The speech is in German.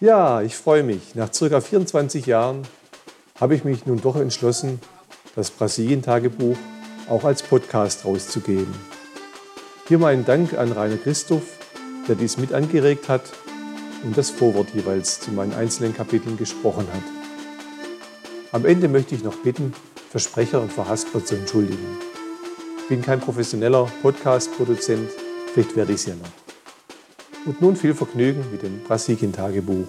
Ja, ich freue mich. Nach ca. 24 Jahren habe ich mich nun doch entschlossen, das Brasilien-Tagebuch auch als Podcast rauszugeben. Hier mein Dank an Rainer Christoph, der dies mit angeregt hat und das Vorwort jeweils zu meinen einzelnen Kapiteln gesprochen hat. Am Ende möchte ich noch bitten, Versprecher und Verhaspler zu entschuldigen. Ich bin kein professioneller Podcast-Produzent, vielleicht werde ich es ja noch. Und nun viel Vergnügen mit dem Brasilien-Tagebuch.